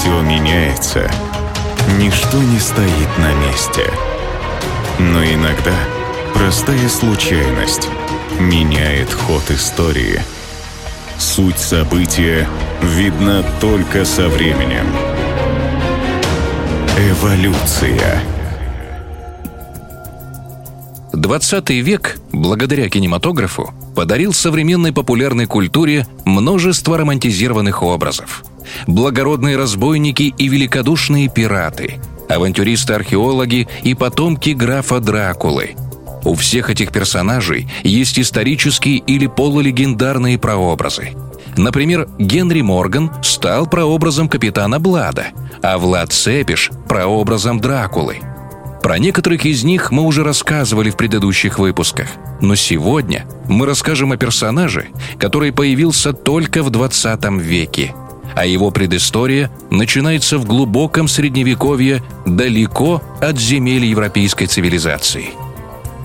Все меняется. Ничто не стоит на месте. Но иногда простая случайность меняет ход истории. Суть события видна только со временем. Эволюция. 20 век, благодаря кинематографу, подарил современной популярной культуре множество романтизированных образов. Благородные разбойники и великодушные пираты, авантюристы-археологи и потомки графа Дракулы. У всех этих персонажей есть исторические или полулегендарные прообразы. Например, Генри Морган стал прообразом капитана Блада, а Влад Цепиш – прообразом Дракулы – про некоторых из них мы уже рассказывали в предыдущих выпусках. Но сегодня мы расскажем о персонаже, который появился только в 20 веке. А его предыстория начинается в глубоком средневековье, далеко от земель европейской цивилизации.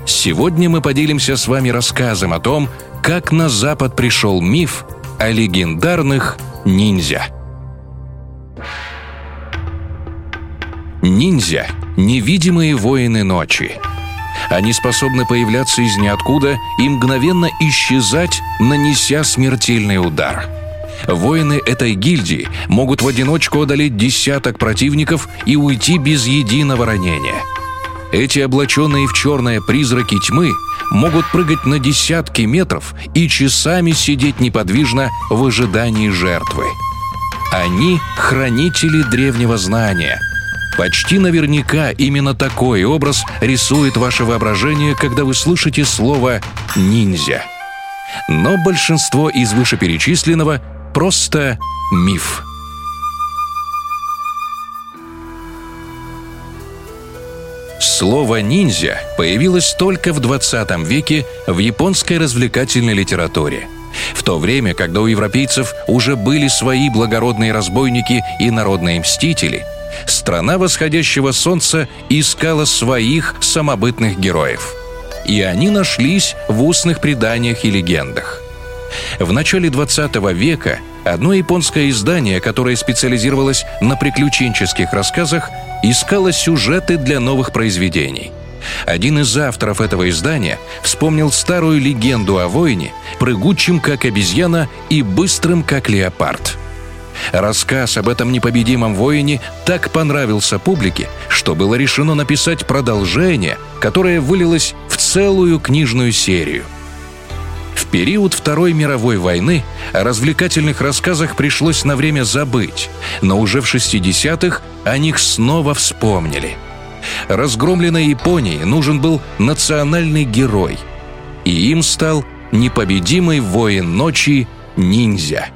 Сегодня мы поделимся с вами рассказом о том, как на Запад пришел миф о легендарных ниндзя. Ниндзя – невидимые воины ночи. Они способны появляться из ниоткуда и мгновенно исчезать, нанеся смертельный удар. Воины этой гильдии могут в одиночку одолеть десяток противников и уйти без единого ранения. Эти облаченные в черное призраки тьмы могут прыгать на десятки метров и часами сидеть неподвижно в ожидании жертвы. Они – хранители древнего знания – Почти наверняка именно такой образ рисует ваше воображение, когда вы слышите слово «ниндзя». Но большинство из вышеперечисленного просто миф. Слово «ниндзя» появилось только в 20 веке в японской развлекательной литературе. В то время, когда у европейцев уже были свои благородные разбойники и народные мстители – страна восходящего солнца искала своих самобытных героев. И они нашлись в устных преданиях и легендах. В начале 20 века одно японское издание, которое специализировалось на приключенческих рассказах, искало сюжеты для новых произведений. Один из авторов этого издания вспомнил старую легенду о воине, прыгучем как обезьяна и быстрым как леопард – Рассказ об этом непобедимом воине так понравился публике, что было решено написать продолжение, которое вылилось в целую книжную серию. Период Второй мировой войны о развлекательных рассказах пришлось на время забыть, но уже в 60-х о них снова вспомнили. Разгромленной Японии нужен был национальный герой, и им стал непобедимый воин ночи ниндзя –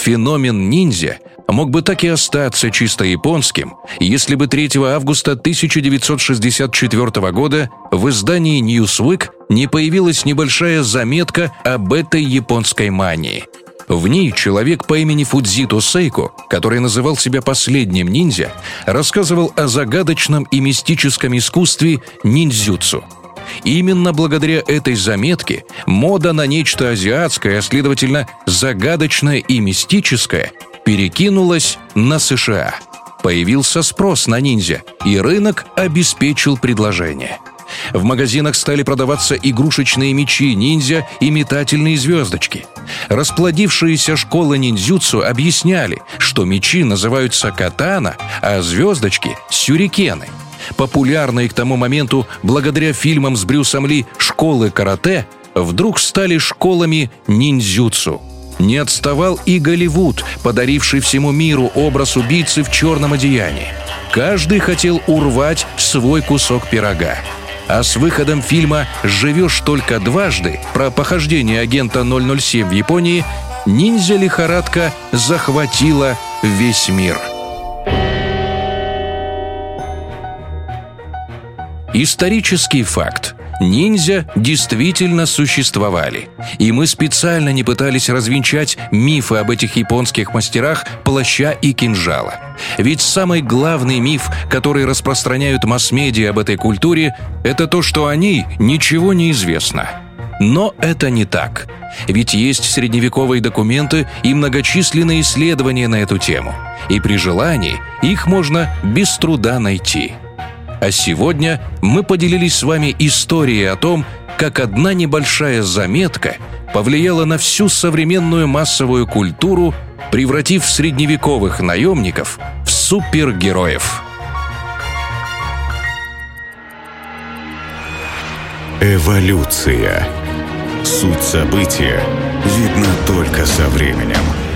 Феномен ниндзя мог бы так и остаться чисто японским, если бы 3 августа 1964 года в издании Newsweek не появилась небольшая заметка об этой японской мании. В ней человек по имени Фудзито Сейко, который называл себя последним ниндзя, рассказывал о загадочном и мистическом искусстве ниндзюцу – Именно благодаря этой заметке мода на нечто азиатское, а следовательно загадочное и мистическое, перекинулась на США. Появился спрос на ниндзя, и рынок обеспечил предложение. В магазинах стали продаваться игрушечные мечи ниндзя и метательные звездочки. Расплодившиеся школы ниндзюцу объясняли, что мечи называются катана, а звездочки – сюрикены – популярные к тому моменту благодаря фильмам с Брюсом Ли «Школы карате», вдруг стали школами ниндзюцу. Не отставал и Голливуд, подаривший всему миру образ убийцы в черном одеянии. Каждый хотел урвать свой кусок пирога. А с выходом фильма «Живешь только дважды» про похождение агента 007 в Японии ниндзя-лихорадка захватила весь мир – Исторический факт. Ниндзя действительно существовали. И мы специально не пытались развенчать мифы об этих японских мастерах плаща и кинжала. Ведь самый главный миф, который распространяют масс-медиа об этой культуре, это то, что о ней ничего не известно. Но это не так. Ведь есть средневековые документы и многочисленные исследования на эту тему. И при желании их можно без труда найти. А сегодня мы поделились с вами историей о том, как одна небольшая заметка повлияла на всю современную массовую культуру, превратив средневековых наемников в супергероев. Эволюция. Суть события видна только со временем.